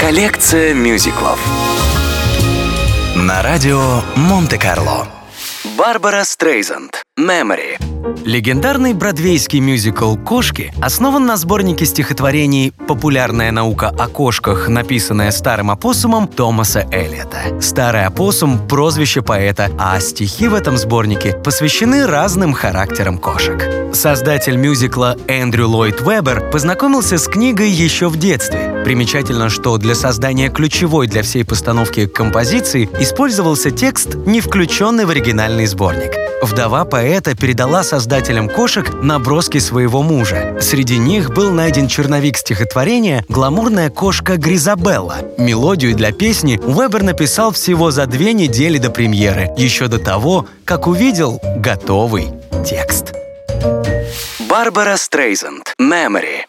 Коллекция мюзиклов на радио Монте-Карло. Барбара Стрейзанд. Memory. Легендарный бродвейский мюзикл «Кошки» основан на сборнике стихотворений «Популярная наука о кошках», написанная старым опоссумом Томаса Эллиота. Старый опоссум – прозвище поэта, а стихи в этом сборнике посвящены разным характерам кошек. Создатель мюзикла Эндрю Ллойд Вебер познакомился с книгой еще в детстве. Примечательно, что для создания ключевой для всей постановки композиции использовался текст, не включенный в оригинальный сборник. Вдова поэта передала создателям кошек наброски своего мужа. Среди них был найден черновик стихотворения «Гламурная кошка Гризабелла». Мелодию для песни Уэбер написал всего за две недели до премьеры, еще до того, как увидел готовый текст. Барбара Стрейзанд. Memory.